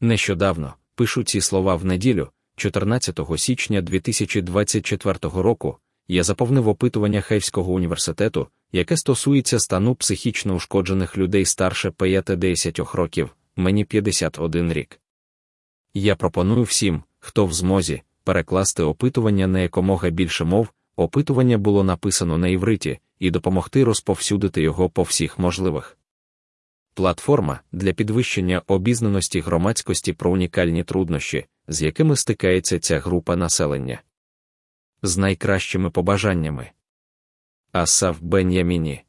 Нещодавно пишу ці слова в неділю, 14 січня 2024 року. Я заповнив опитування Хейвського університету, яке стосується стану психічно ушкоджених людей старше 5-10 років, мені 51 рік. Я пропоную всім, хто в змозі, перекласти опитування на якомога більше мов, опитування було написано на івриті, і допомогти розповсюдити його по всіх можливих. Платформа для підвищення обізнаності громадськості про унікальні труднощі, з якими стикається ця група населення. З найкращими побажаннями. Асав Бен'яміні